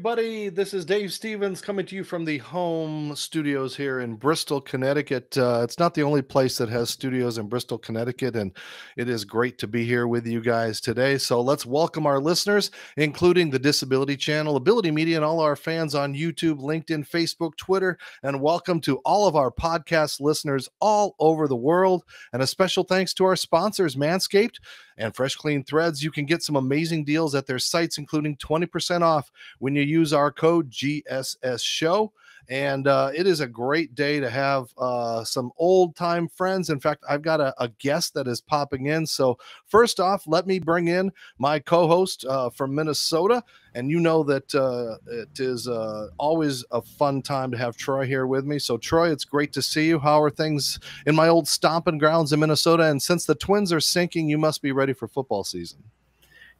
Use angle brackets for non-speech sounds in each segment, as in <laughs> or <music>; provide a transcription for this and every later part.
Everybody. This is Dave Stevens coming to you from the home studios here in Bristol, Connecticut. Uh, it's not the only place that has studios in Bristol, Connecticut, and it is great to be here with you guys today. So let's welcome our listeners, including the Disability Channel, Ability Media, and all our fans on YouTube, LinkedIn, Facebook, Twitter, and welcome to all of our podcast listeners all over the world. And a special thanks to our sponsors, Manscaped and Fresh Clean Threads. You can get some amazing deals at their sites, including 20% off when you use our code GSS Show. And uh, it is a great day to have uh, some old time friends. In fact, I've got a, a, guest that is popping in. So, first off, let me bring in my co host uh, from Minnesota. And you know that uh, it is uh, always a fun time to have Troy here with me. So, Troy, it's great to see you. How are things in my old stomping grounds in Minnesota? And since the Twins are sinking, you must be ready for football season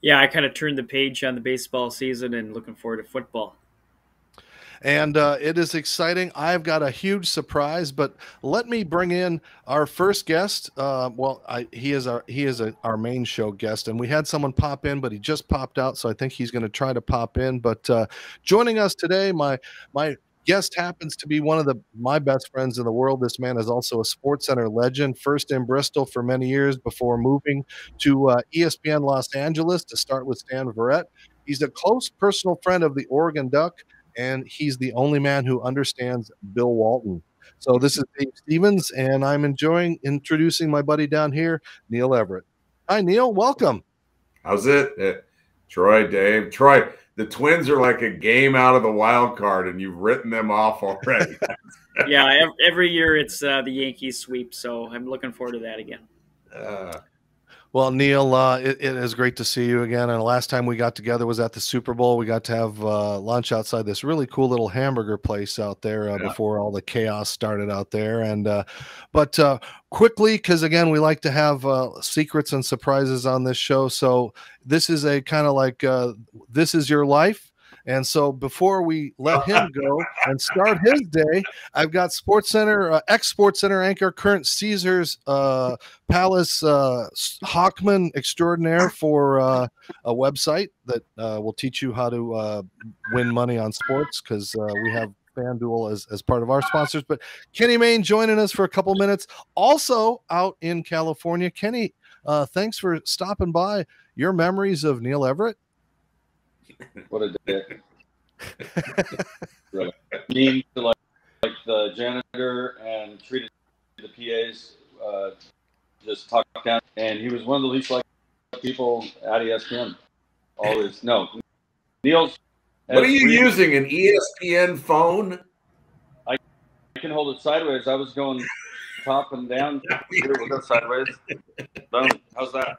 yeah, I kind of turned the page on the baseball season and looking forward to football. And uh, it is exciting. I've got a huge surprise, but let me bring in our first guest. Uh, well, I, he is our he is a, our main show guest, and we had someone pop in, but he just popped out, so I think he's going to try to pop in. But uh, joining us today, my my guest happens to be one of the my best friends in the world. This man is also a Sports Center legend, first in Bristol for many years before moving to uh, ESPN Los Angeles to start with Stan Verrett. He's a close personal friend of the Oregon Duck, and he's the only man who understands Bill Walton. So this is Dave Stevens, and I'm enjoying introducing my buddy down here, Neil Everett. Hi, Neil. Welcome. How's it, uh, Troy? Dave, Troy the Twins are like a game out of the wild card, and you've written them off already. <laughs> yeah, every year it's uh, the Yankees sweep, so I'm looking forward to that again. Uh, well, Neil, uh, it, it is great to see you again. And the last time we got together was at the Super Bowl. We got to have uh, lunch outside this really cool little hamburger place out there uh, yeah. before all the chaos started out there. And uh, but uh, quickly, because again, we like to have uh, secrets and surprises on this show. So this is a kind of like this is your life and so before we let <laughs> him go and start his day, I've got Sports Center, uh, ex Sports Center anchor, current Caesars uh, Palace uh, Hawkman extraordinaire for uh, a website that uh, will teach you how to uh, win money on sports because uh, we have FanDuel as, as part of our sponsors. But Kenny Mayne joining us for a couple minutes, also out in California. Kenny, uh, thanks for stopping by. Your memories of Neil Everett? What a dick. <laughs> really. Mean to like, like the janitor and treated the PAs uh, just talk down. And he was one of the least like people at ESPN. Always no. Neil's. What are you using? An ESPN phone? I, I can hold it sideways. I was going top and down. <laughs> Here we go sideways. Boom. How's that?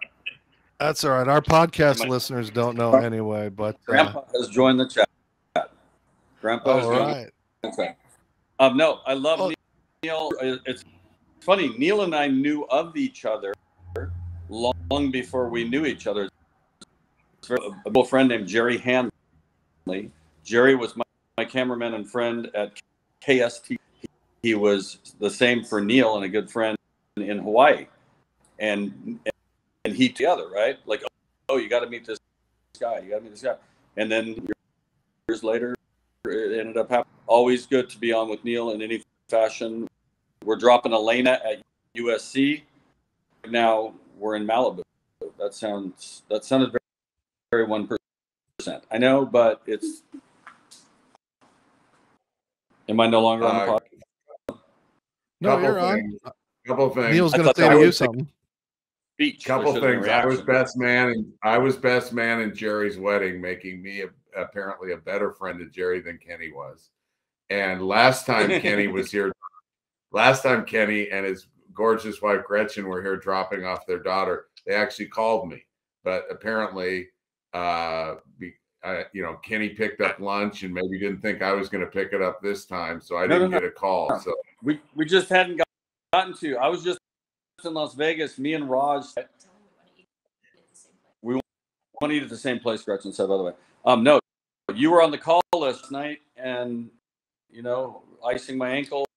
That's all right. Our podcast listeners don't know anyway, but uh, Grandpa has joined the chat. Grandpa all right. Okay. Um, no, I love oh. Neil. It's funny. Neil and I knew of each other long before we knew each other. A good friend named Jerry Hanley. Jerry was my, my cameraman and friend at KST. He was the same for Neil and a good friend in Hawaii. And and he together, right? Like, oh, you got to meet this guy. You got to meet this guy. And then years later, it ended up happening. Always good to be on with Neil in any fashion. We're dropping Elena at USC. Now we're in Malibu. That sounds that sounded very one percent. I know, but it's. Am I no longer on the uh, podcast? No, you're on. Couple things. Neil's going to say to you something speech. Couple things. I was best man, and I was best man in Jerry's wedding, making me a, apparently a better friend to Jerry than Kenny was. And last time Kenny was <laughs> here, last time Kenny and his gorgeous wife Gretchen were here dropping off their daughter, they actually called me. But apparently, uh, be, uh, you know, Kenny picked up lunch and maybe didn't think I was going to pick it up this time, so I didn't no, no, get a call. So we we just hadn't gotten to. I was just in Las Vegas, me and Raj, we want to eat at the same place. Gretchen said, by the way. Um, no, you were on the call last night, and you know, icing my ankles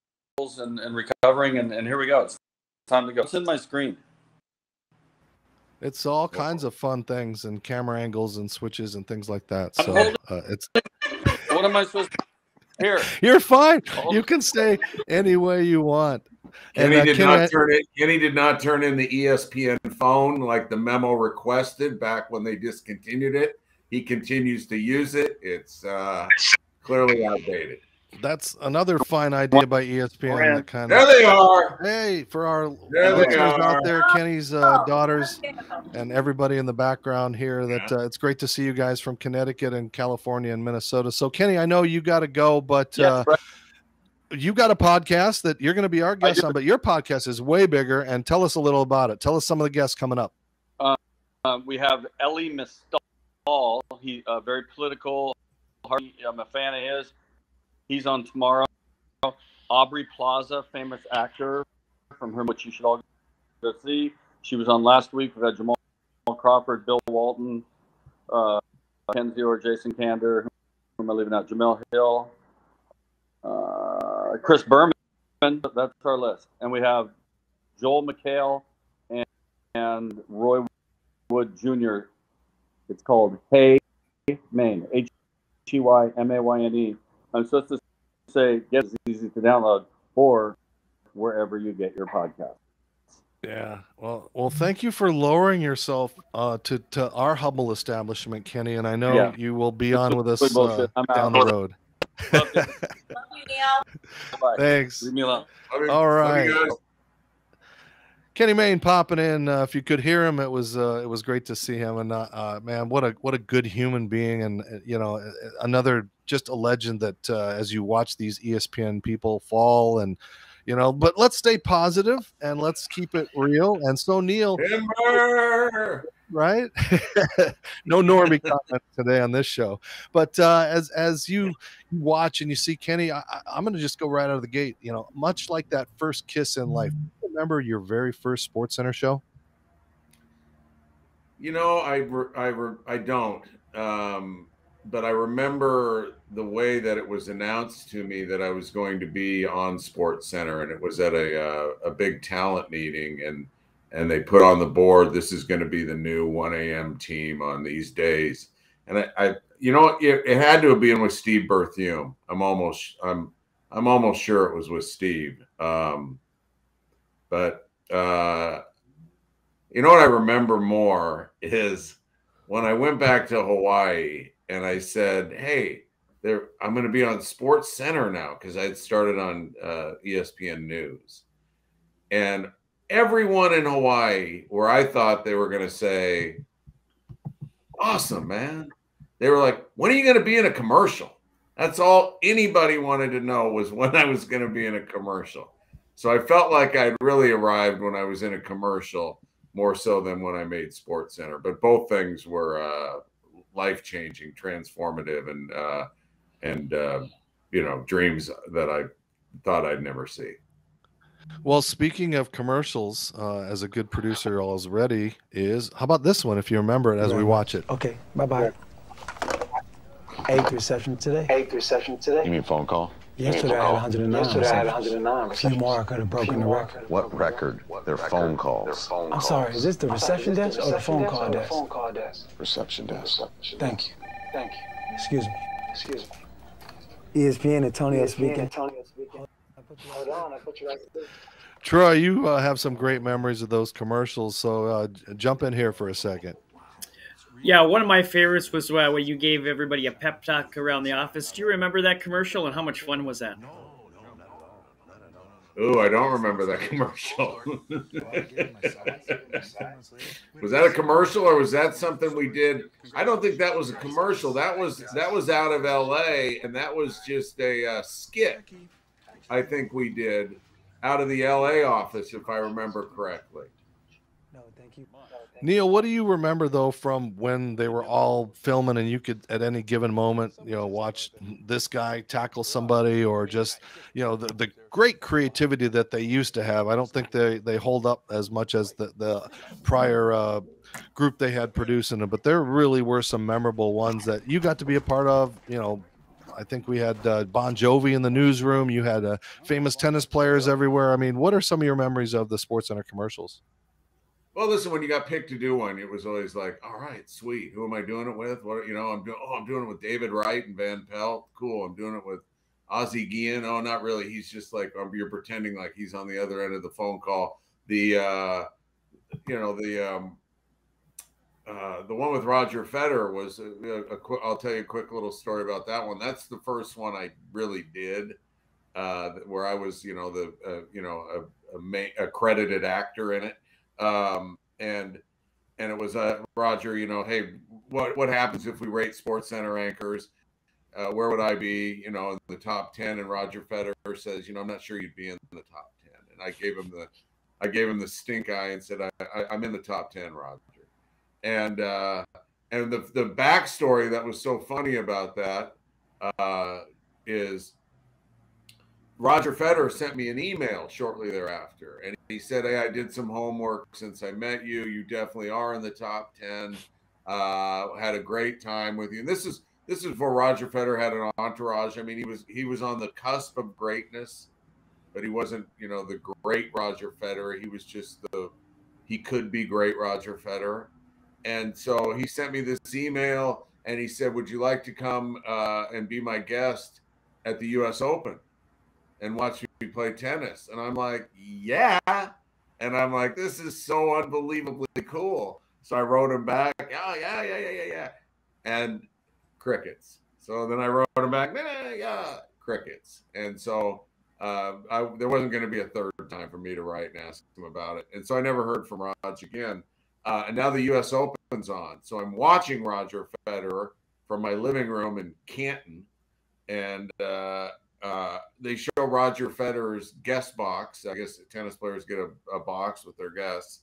and, and recovering, and, and here we go. It's time to go. It's in my screen. It's all kinds of fun things and camera angles and switches and things like that. So uh, it's. what am I supposed to? Here, you're fine. You can stay any way you want. Kenny and, uh, did Kenny, not turn it. Kenny did not turn in the ESPN phone like the memo requested back when they discontinued it. He continues to use it. It's uh, clearly outdated. That's another fine idea by ESPN. That kind there of, they are. Hey, for our there listeners out there, Kenny's uh, daughters and everybody in the background here. That uh, it's great to see you guys from Connecticut and California and Minnesota. So, Kenny, I know you got to go, but uh, you got a podcast that you're going to be our guest on. But your podcast is way bigger. And tell us a little about it. Tell us some of the guests coming up. Uh, uh, we have Elie Mystal. He uh, very political. I'm a fan of his He's on tomorrow. Aubrey Plaza, famous actor from her, which you should all go see. She was on last week. We've Jamal Crawford, Bill Walton, uh, Kenzie or Jason Kander. Who am I leaving out? Jemele Hill, uh, Chris Berman. That's our list. And we have Joel McHale and, and Roy Wood Jr. It's called Hey Mayne. H E Y M A Y N E. I'm supposed to say get it's easy to download or wherever you get your podcast. Yeah. Well, well, thank you for lowering yourself uh, to to our Hubbell establishment, Kenny, and I know yeah. you will be on with us uh, down the road. Love you, Neil. Thanks. Leave me alone. All right. Kenny Mayne popping in. Uh, if you could hear him, it was uh, it was great to see him. And uh, uh man, what a what a good human being, and uh, you know, another just a legend that uh, as you watch these ESPN people fall and you know but let's stay positive and let's keep it real. And so neil Timber! right? <laughs> No normie comment today on this show but uh, as as you watch and you see kenny I, i'm going to just go right out of the gate you know much like that first kiss in life. Remember your very first sports center show? You know i i i don't. Um but I remember the way that it was announced to me that I was going to be on Sports Center, and it was at a uh, a big talent meeting, and and they put on the board this is going to be the new 1 a.m. team on these days, and I, I you know it, it, had to have been with Steve Berthiaume. I'm almost I'm I'm almost sure it was with Steve, um, but uh, you know what I remember more is when I went back to Hawaii and I said, "Hey, there, I'm going to be on Sports Center now because I had started on uh, ESPN News, and everyone in Hawaii, where I thought they were going to say, "Awesome, man," they were like, "When are you going to be in a commercial?" That's all anybody wanted to know was when I was going to be in a commercial. So I felt like I'd really arrived when I was in a commercial more so than when I made Sports Center. But both things were uh, life changing, transformative, and uh, and uh, you know dreams that I thought I'd never see. Well, speaking of commercials, uh, as a good producer already is, how about this one? If you remember it as yeah. we watch it. Okay. Bye bye. Eighth reception today. Eighth reception today. You mean phone call? Yesterday I had 109. Yesterday I had 109. A few more I could have broken the record. What record? Their phone calls. I'm sorry, is this the reception desk or the phone call desk? Phone call desk. Reception desk. Thank you. Thank you. Excuse me. Excuse me. ESPN Antonio speaking. Antonio speaking. Hold on, I put you right there. Troy, you uh, have some great memories of those commercials, so uh, jump in here for a second. Yeah, one of my favorites was uh, when you gave everybody a pep talk around the office. Do you remember that commercial and how much fun was that? No, no, no, no, no, no, no. Oh, I don't remember that commercial. <laughs> was that a commercial or was that something we did? I don't think that was a commercial. That was that was out of L.A. and that was just a uh, skit. I think we did out of the L.A. office, if I remember correctly. Neil, what do you remember though from when they were all filming and you could at any given moment, you know, watch this guy tackle somebody or just, you know, the, the great creativity that they used to have. I don't think they they hold up as much as the the prior uh, group they had producing them, but there really were some memorable ones that you got to be a part of. You know, I think we had uh, Bon Jovi in the newsroom. You had uh, famous tennis players everywhere. I mean, what are some of your memories of the Sports Center commercials? Well, listen, when you got picked to do one, it was always like, all right, sweet. Who am I doing it with? What you know, I'm doing oh, I'm doing it with David Wright and Van Pelt. Cool. I'm doing it with Ozzie Guillen. Oh, not really. He's just like um, you're pretending like he's on the other end of the phone call. The uh you know, the um uh, the one with Roger Federer was a, a, a qu- I'll tell you a quick little story about that one. That's the first one I really did, uh, where I was, you know, the uh, you know a, a ma- accredited actor in it, um, and and it was uh, Roger. You know, hey, what what happens if we rate Sports Center anchors? Uh, where would I be? You know, in the top ten? And Roger Federer says, you know, I'm not sure you'd be in the top ten. And I gave him the I gave him the stink eye and said, I, I, I'm in the top ten, Roger and uh, and the the backstory that was so funny about that uh, is Roger Federer sent me an email shortly thereafter, and he said, "Hey, I did some homework since I met you. You definitely are in the top ten. Uh, had a great time with you." And this is this is before Roger Federer had an entourage. I mean, he was he was on the cusp of greatness, but he wasn't, you know, the great Roger Federer. He was just the he could be great Roger Federer and so he sent me this email and he said, Would you like to come uh, and be my guest at the US Open and watch me play tennis? And I'm like, Yeah. And I'm like, This is so unbelievably cool. So I wrote him back, Oh, yeah, yeah, yeah, yeah, yeah. And crickets. So then I wrote him back, nah, yeah, crickets. And so uh, I, there wasn't going to be a third time for me to write and ask him about it. And so I never heard from Raj again. Uh, and now the U.S. Open's on, so I'm watching Roger Federer from my living room in Canton, and uh, uh, they show Roger Federer's guest box. I guess tennis players get a, a, box with their guests,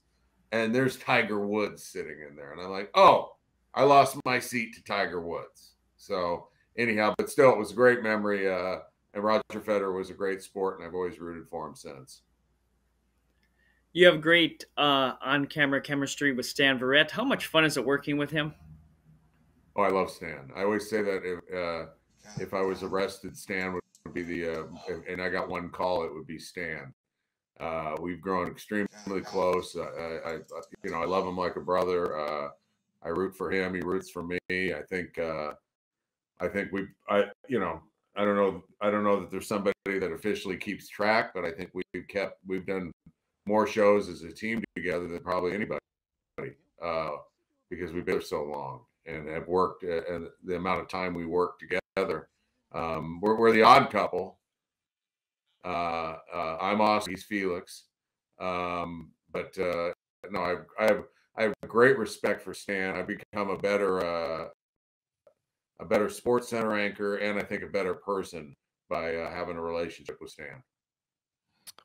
and there's Tiger Woods sitting in there, and I'm like, oh, I lost my seat to Tiger Woods. So anyhow, but still, it was a great memory. Uh, and Roger Federer was a great sport, and I've always rooted for him since. You have great uh, on-camera chemistry with Stan Verrett. How much fun is it working with him? Oh, I love Stan. I always say that if uh, if I was arrested, Stan would be the uh, and I got one call, it would be Stan. Uh, we've grown extremely close. I, I, you know, I love him like a brother. Uh, I root for him. He roots for me. I think, uh, I think we, I, you know, I don't know, I don't know that there's somebody that officially keeps track, but I think we've kept, we've done more shows as a team together than probably anybody uh, because we've been there so long and have worked uh, and the amount of time we work together. Um, we're, we're the odd couple. Uh, uh, I'm Oscar, he's Felix. Um, but uh, no, I've, I have I have great respect for Stan. I've become a better uh, a better sports center anchor and I think a better person by uh, having a relationship with Stan.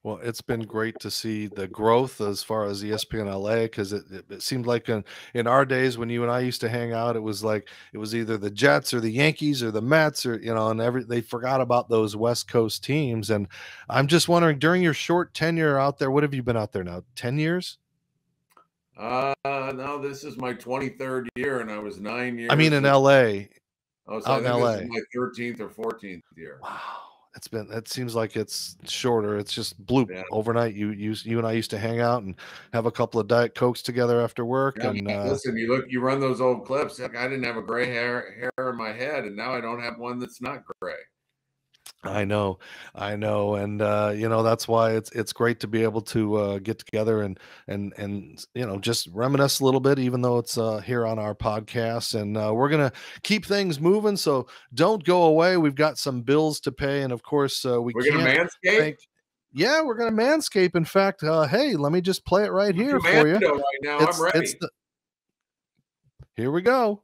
Well, it's been great to see the growth as far as ESPN LA because it, it, it, seemed like in, in our days when you and I used to hang out, it was like it was either the Jets or the Yankees or the Mets or you know, and every they forgot about those West Coast teams. And I'm just wondering, during your short tenure out there, what have you been out there now? Ten years? Uh, no, this is my 23rd year, and I was nine years. I mean, in LA. Oh, so out in LA. my 13th or 14th year. Wow it's been it seems like it's shorter it's just bloop yeah. overnight you you you and i used to hang out and have a couple of diet cokes together after work yeah, and uh, listen you look you run those old clips like i didn't have a gray hair hair in my head and now i don't have one that's not gray I know, I know, and uh, you know that's why it's it's great to be able to uh, get together and and and you know just reminisce a little bit, even though it's uh, here on our podcast. And uh, we're gonna keep things moving, so don't go away. We've got some bills to pay, and of course uh, we we're can't gonna manscape. Thank, yeah, we're gonna manscape. In fact, uh, hey, let me just play it right here for you. Right now, it's, I'm ready. The, here we go.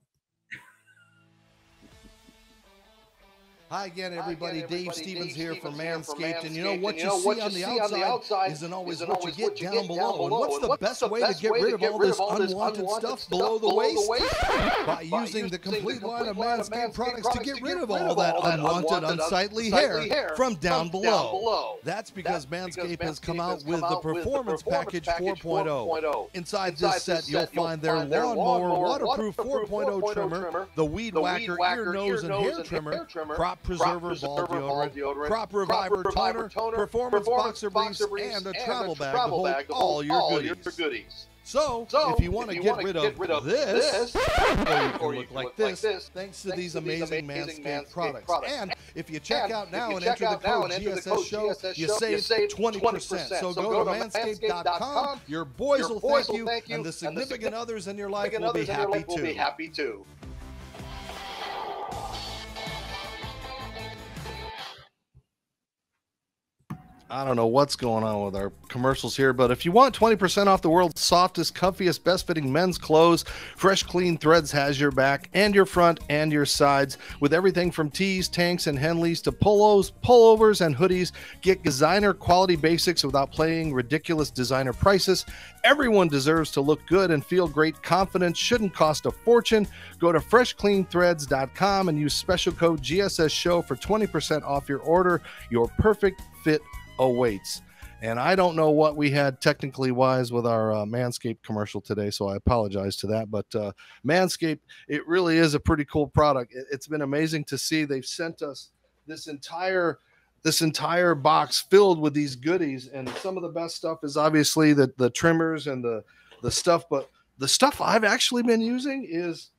Hi again, everybody. Hi again, everybody. Dave, Stevens, Dave here, from Manscaped. Manscaped. And you know what you, know, see, what you on, the see on the outside isn't always, isn't what, you get, down, down below. below. And what's the, what's best, the way to get rid of all this unwanted, unwanted stuff below the waist? <laughs> By, using the complete line of Manscaped products to get rid of all that unwanted, unsightly hair from down below. That's because Manscaped has come out with the Performance Package 4.0. Inside this set, you'll find their lawnmower waterproof 4.0 trimmer, the Weed Whacker ear, nose, and hair trimmer, crop Preserver, Ball, deodorant, deodorant, Crop Reviver, toner, Performance, Boxer Briefs, and a travel bag to hold all your goodies. So, so, if you want to get, rid, get rid of this, this or you <laughs> can, look, like, this, this, thanks to these amazing, amazing Manscaped, products. products. And if you check and out now and enter the code GSS Show, you save 20%. So, go to manscaped.com. Your boys will thank you, and the significant others in your life will be happy too. I don't know what's going on with our commercials here, but if you want 20% off the world's softest, comfiest, best fitting men's clothes, Fresh Clean Threads has your back and your front and your sides with everything from tees, tanks, and Henleys to polos, pullovers, and hoodies. Get designer quality basics without paying ridiculous designer prices. Everyone deserves to look good and feel great. Confidence shouldn't cost a fortune. Go to freshcleanthreads.com and use special code GSS Show for 20% off your order. Your perfect fit awaits. And I don't know what we had technically wise with our uh, Manscaped commercial today, so I apologize to that. But uh, Manscaped, it really is a pretty cool product. It, has been amazing to see. They've sent us this entire this entire box filled with these goodies, and some of the best stuff is obviously the the trimmers and the the stuff. But the stuff I've actually been using is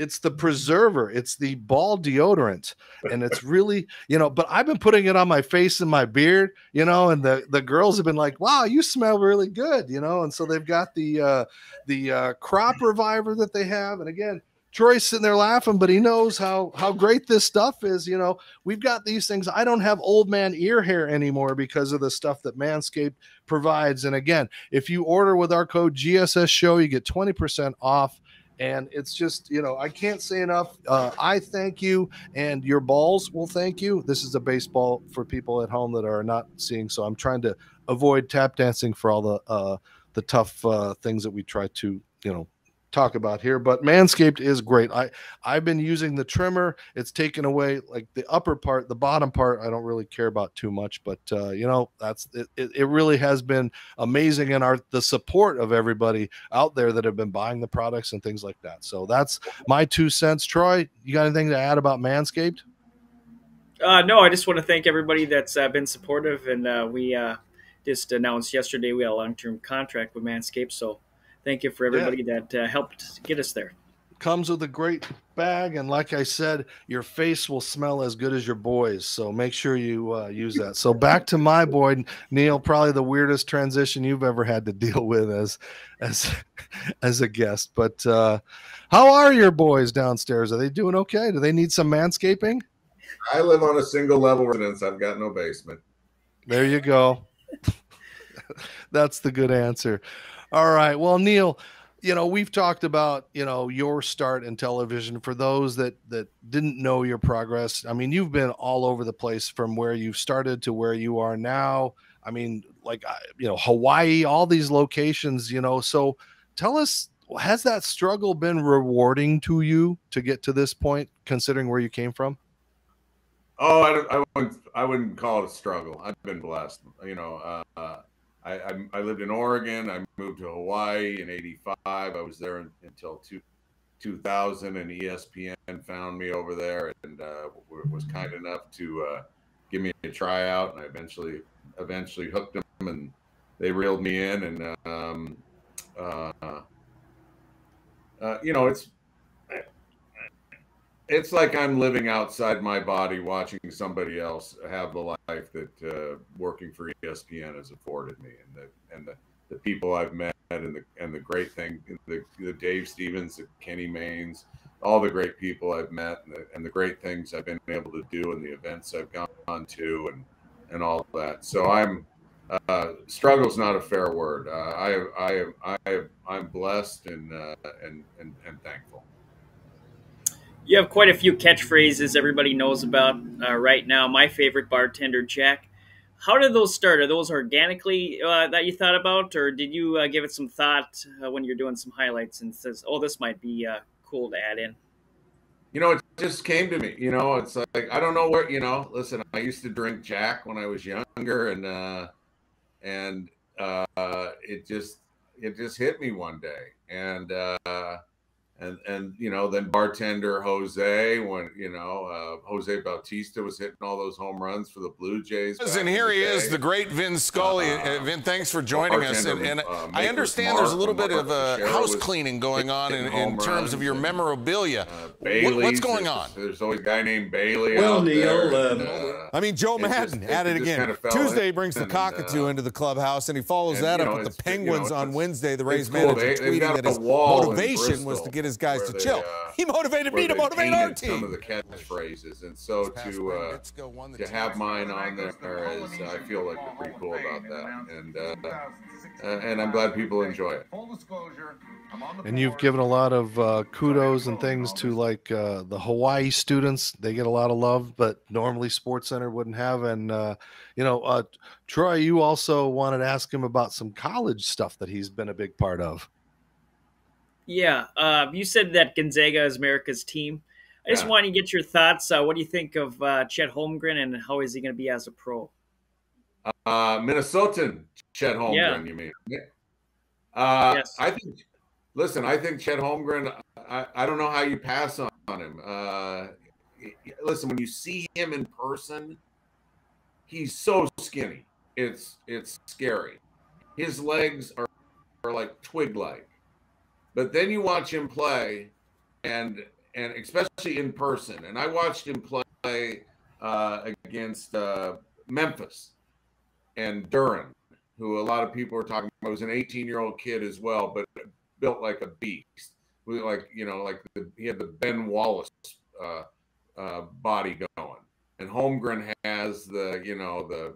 it's the preserver. It's the ball deodorant, <laughs> and it's really you know. But I've been putting it on my face and my beard, you know, and the the girls have been like, "Wow, you smell really good," you know. And so they've got the uh, the uh, crop reviver that they have, and again. Troy's sitting there laughing, but he knows how how great this stuff is. You know, we've got these things. I don't have old man ear hair anymore because of the stuff that Manscaped provides. And again, if you order with our code GSS Show, you get twenty percent off and it's just you know i can't say enough uh, i thank you and your balls will thank you. This is a baseball for people at home that are not seeing so i'm trying to avoid tap dancing for all the uh, the tough uh, things that we try to you know talk about here but manscaped is great. I i've been using the trimmer. It's taken away like the upper part the bottom part i don't really care about too much but uh, you know that's it, it really has been amazing and our the support of everybody out there that have been buying the products and things like that. So that's my two cents. Troy you got anything to add about manscaped? Uh, no i just want to thank everybody that's uh, been supportive and uh, we uh, just announced yesterday we had a long-term contract with manscaped so thank you for everybody yeah. that uh, helped get us there. Comes with a great bag, and like I said, your face will smell as good as your boys. So make sure you uh, use that. So back to my boy Neil, probably the weirdest transition you've ever had to deal with as as <laughs> as a guest. But uh, how are your boys downstairs? Are they doing okay? Do they need some manscaping? I live on a single level residence. I've got no basement. There you go. <laughs> That's the good answer. All right. Well, Neil, you know, we've talked about, you know, your start in television for those that that didn't know your progress. I mean, you've been all over the place from where you've started to where you are now. I mean, like you know, Hawaii, all these locations, you know. So tell us has that struggle been rewarding to you to get to this point considering where you came from? Oh, I, I wouldn't. I wouldn't call it a struggle. I've been blessed. You know, uh, I, I, I, lived in Oregon. I moved to Hawaii in '85. I was there in, until two, 2000, and ESPN found me over there and uh, was kind enough to uh, give me a tryout. And I eventually eventually hooked them, and they reeled me in. And um, uh, uh you know, it's it's like I'm living outside my body, watching somebody else have the life that uh, working for ESPN has afforded me, and the and the, the people I've met, and the and the great thing, the, the Dave Stevens, the Kenny Maynes, all the great people I've met, and the, and the great things I've been able to do, and the events I've gone on to, and and all that. So I'm uh, struggle's not a fair word. Uh, I I I I'm blessed and uh, and and and thankful you have quite a few catchphrases everybody knows about uh, right now. My favorite bartender, Jack. How did those start? Are those organically uh, that you thought about, or did you uh, give it some thought uh, when you're doing some highlights and says, "Oh, this might be uh, cool to add in"? You know, it just came to me. You know, it's like I don't know where. You know, listen, I used to drink Jack when I was younger, and uh, and uh, it just it just hit me one day, and and and you know then bartender Jose when you know uh, Jose Bautista was hitting all those home runs for the Blue Jays. And here he day. is, the great Vin Scully. Uh, Vin, thanks for joining us. And, and uh, I understand there's a little bit of a house cleaning going on in, in terms of your memorabilia. Uh, what, what's going on? There's always a guy named Bailey. Well, Neil. And, uh, I mean, Joe Maddon at it, again. Kind of Tuesday brings the cockatoo into the clubhouse, and he follows and, that up know, with the Penguins you know, on Wednesday. The Rays cool. manager they, tweeting that his motivation was to get his guys to chill. Uh, he motivated me to motivate our team. Some of the catchphrases, and so to uh, to have mine on there is, I feel like pretty cool about that, and uh, and I'm glad people enjoy it. Full disclosure. And you've given a lot of uh, kudos and things to like uh, the Hawaii students. They get a lot of love, but normally Sports Center wouldn't have. And uh, you know, uh, Troy, you also wanted to ask him about some college stuff that he's been a big part of. Yeah, uh, you said that Gonzaga is America's team. I just yeah. want to get your thoughts. Uh, what do you think of uh, Chet Holmgren, and how is he going to be as a pro? Uh, Minnesotan Chet Holmgren, yeah. you mean? Uh, yes. I think. Listen, I think Chet Holmgren. I, I don't know how you pass on, on him. Uh, listen, when you see him in person, he's so skinny. It's it's scary. His legs are, are like twig like. But then you watch him play, and and especially in person. And I watched him play uh, against uh, Memphis and Duren, who a lot of people are talking about. was an 18 year old kid as well, but built like a beast. Like you know, like the, he had the Ben Wallace uh, uh, body going, and Holmgren has the you know the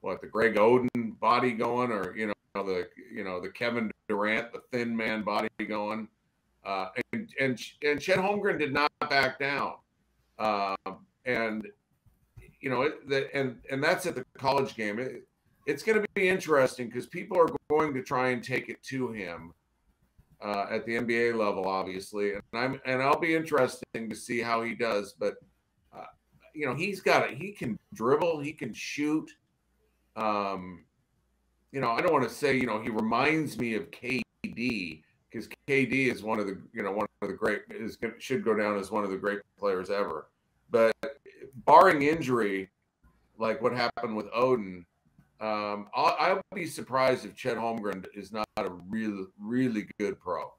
what the Greg Oden body going, or you know the you know the Kevin Durant, the thin man body going. Uh, and and and Chet Holmgren did not back down, uh, and you know it, the, and and that's at the college game. It, it's going to be interesting because people are going to try and take it to him uh, at the NBA level, obviously, and I'm and I'll be interesting to see how he does. But uh, you know, he's got it. He can dribble. He can shoot. Um, you know, I don't want to say, you know, he reminds me of KD because KD is one of the, you know, one of the great is should go down as one of the great players ever. But barring injury, like what happened with Oden, um, I'll, I'll be surprised if Chet Holmgren is not a really, really good pro.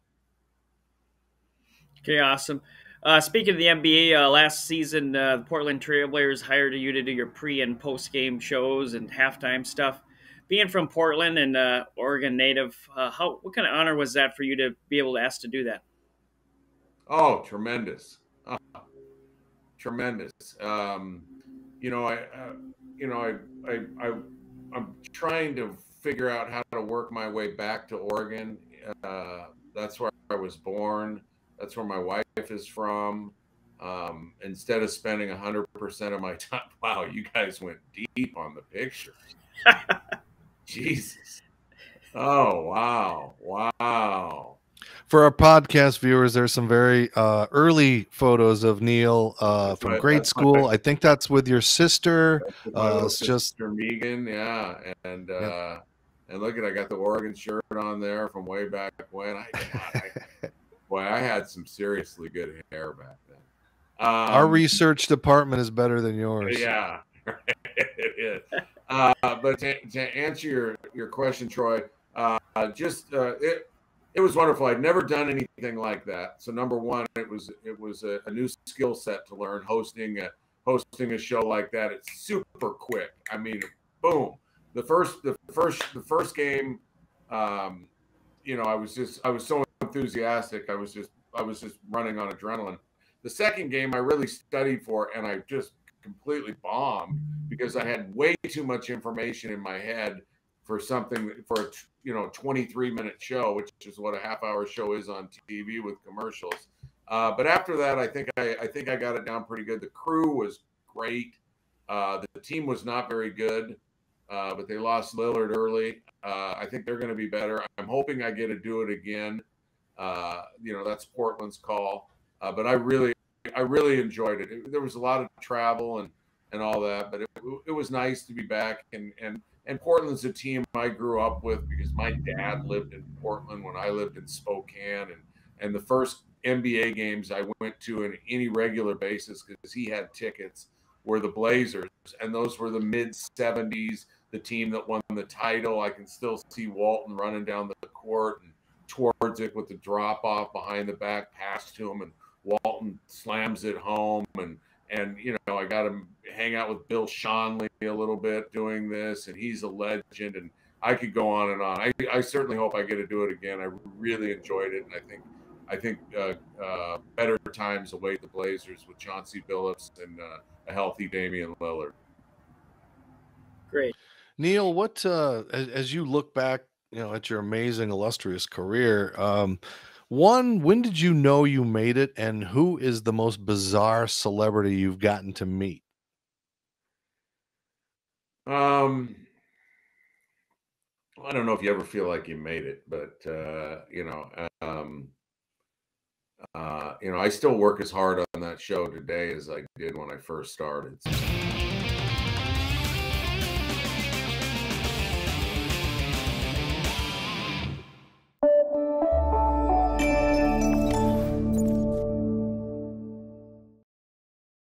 Okay, awesome. Uh, speaking of the NBA, uh, last season uh, the Portland Trailblazers hired you to do your pre and post game shows and halftime stuff being from Portland and uh, Oregon native, uh, how what kind of honor was that for you to be able to ask to do that? Oh, tremendous, uh, tremendous. Um, you know, I, uh, you know, I, I, I, I'm trying to figure out how to work my way back to Oregon. Uh, that's where I was born. That's where my wife is from. Um, instead of spending 100% of my <laughs> time, wow, you guys went deep on the pictures. <laughs> Jesus. Oh, wow. Wow. For our podcast viewers, there's some very uh, early photos of Neil uh, from right. grade that's school. I think that's with your sister. Uh, it's just Megan, yeah, and uh, yeah. and look at I got the Oregon shirt on there from way back when. I, I <laughs> boy, I had some seriously good hair back then. Um, our research department is better than yours. Yeah, <laughs> it is. Uh, but to, to, answer your, your question, Troy, uh, just uh, it it was wonderful. I'd never done anything like that. So number one, it was it was a, a new skill set to learn hosting a hosting a show like that. It's super quick. I mean, boom. The first the first the first game, um, you know, I was just I was so enthusiastic. I was just I was just running on adrenaline. The second game I really studied for, and I just completely bombed because I had way too much information in my head for something for a you know 23 minute show, which is what a half hour show is on TV with commercials. Uh, but after that, I think I, I think I got it down pretty good. The crew was great. Uh, the, team was not very good, uh, but they lost Lillard early. Uh, I think they're going to be better. I'm hoping I get to do it again. Uh, you know, that's Portland's call. Uh, but I really, I really enjoyed it. it. There was a lot of travel and and all that, but it, it was nice to be back. And and and Portland's a team I grew up with because my dad lived in Portland when I lived in Spokane, and and the first NBA games I went to on any regular basis because he had tickets were the Blazers, and those were the mid 70s, the team that won the title. I can still see Walton running down the court and towards it with the drop off behind the back pass to him, and Walton slams it home. And and you know, I got to hang out with Bill Schonely a little bit doing this, and he's a legend. And I could go on and on. I, I certainly hope I get to do it again. I really enjoyed it, and I think I think uh, uh, better times await the Blazers with Chauncey Billups and uh, a healthy Damian Lillard. Great, Neil. What uh, as, as, you look back, you know, at your amazing, illustrious career. Um, one, when did you know you made it, and who is the most bizarre celebrity you've gotten to meet? Um, I don't know if you ever feel like you made it, but uh, you know, um, uh, you know, I still work as hard on that show today as I did when I first started.